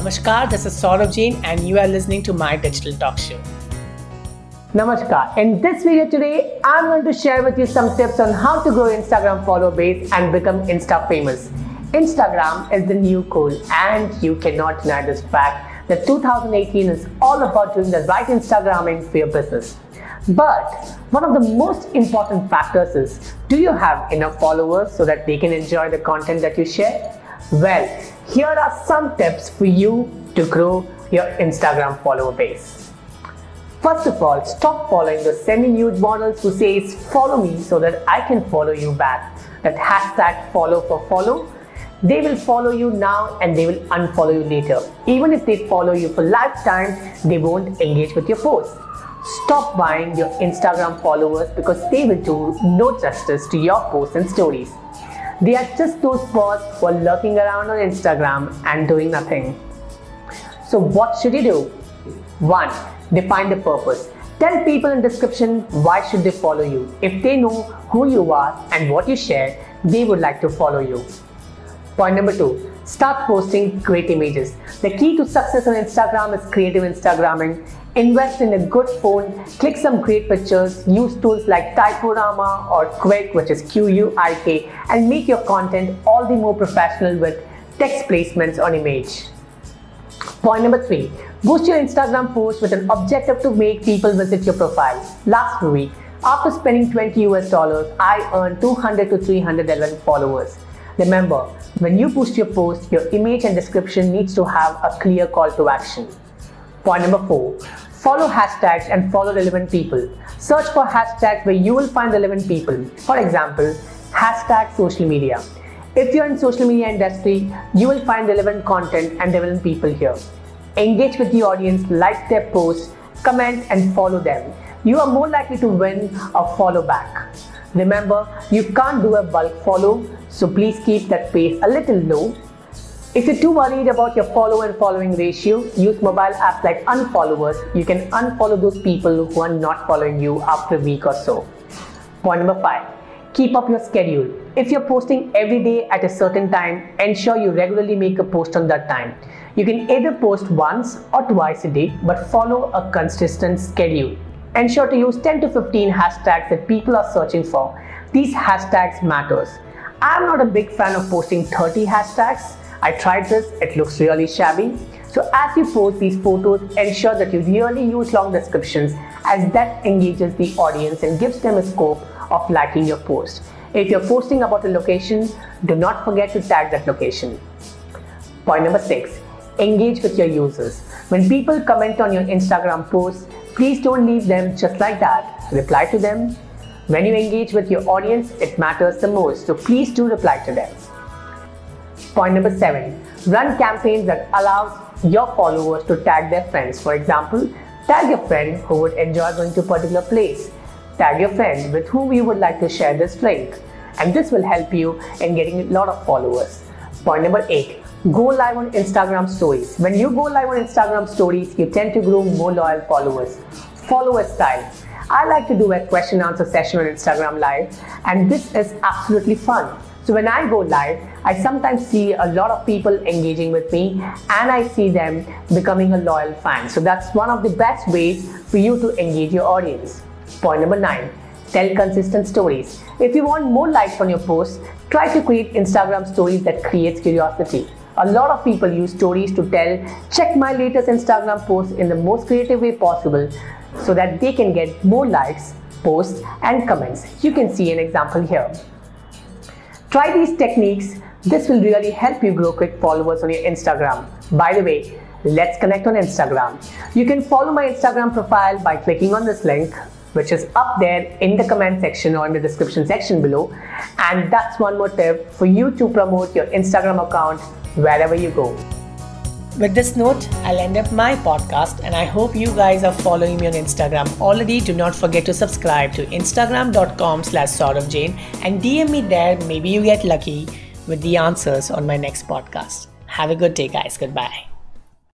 Namaskar, this is Saurav Jain and you are listening to my digital talk show. Namaskar. In this video today, I'm going to share with you some tips on how to grow Instagram follower base and become Insta famous. Instagram is the new cool and you cannot deny this fact that 2018 is all about doing the right Instagramming for your business. But one of the most important factors is do you have enough followers so that they can enjoy the content that you share? Well, here are some tips for you to grow your Instagram follower base. First of all, stop following the semi-nude models who says follow me so that I can follow you back. That hashtag follow for follow. They will follow you now and they will unfollow you later. Even if they follow you for lifetime, they won't engage with your posts. Stop buying your Instagram followers because they will do no justice to your posts and stories. They are just those bots who are lurking around on Instagram and doing nothing. So what should you do? 1. Define the purpose. Tell people in description why should they follow you. If they know who you are and what you share, they would like to follow you. Point number 2. Start posting great images. The key to success on Instagram is creative Instagramming Invest in a good phone, click some great pictures, use tools like Typorama or Quik, which is Q-U-I-K, and make your content all the more professional with text placements on image. Point number three, boost your Instagram post with an objective to make people visit your profile. Last week, after spending 20 US dollars, I earned 200 to 311 followers. Remember, when you boost your post, your image and description needs to have a clear call to action. Point number four, follow hashtags and follow relevant people. Search for hashtags where you will find relevant people. For example, hashtag social media. If you're in social media industry, you will find relevant content and relevant people here. Engage with the audience, like their posts, comment and follow them. You are more likely to win a follow back. Remember, you can't do a bulk follow, so please keep that pace a little low if you're too worried about your follow and following ratio, use mobile apps like unfollowers. You can unfollow those people who are not following you after a week or so. Point number five, keep up your schedule. If you're posting every day at a certain time, ensure you regularly make a post on that time. You can either post once or twice a day, but follow a consistent schedule. Ensure to use 10 to 15 hashtags that people are searching for. These hashtags matters. I'm not a big fan of posting 30 hashtags I tried this, it looks really shabby. So as you post these photos, ensure that you really use long descriptions as that engages the audience and gives them a scope of liking your post. If you're posting about a location, do not forget to tag that location. Point number six, engage with your users. When people comment on your Instagram posts, please don't leave them just like that. Reply to them. When you engage with your audience, it matters the most, so please do reply to them. Point number seven, run campaigns that allows your followers to tag their friends. For example, tag your friend who would enjoy going to a particular place. Tag your friend with whom you would like to share this link. And this will help you in getting a lot of followers. Point number eight, go live on Instagram stories. When you go live on Instagram stories, you tend to grow more loyal followers. Follower style. I like to do a question answer session on Instagram live and this is absolutely fun. So when I go live, I sometimes see a lot of people engaging with me and I see them becoming a loyal fan. So that's one of the best ways for you to engage your audience. Point number nine, tell consistent stories. If you want more likes on your posts, try to create Instagram stories that creates curiosity. A lot of people use stories to tell, check my latest Instagram post in the most creative way possible so that they can get more likes, posts and comments. You can see an example here. Try these techniques. This will really help you grow quick followers on your Instagram. By the way, let's connect on Instagram. You can follow my Instagram profile by clicking on this link which is up there in the comment section or in the description section below. And that's one more tip for you to promote your Instagram account wherever you go. With this note, I'll end up my podcast and I hope you guys are following me on Instagram already. Do not forget to subscribe to instagram.com slash Jain and DM me there. Maybe you get lucky with the answers on my next podcast. Have a good day, guys. Goodbye.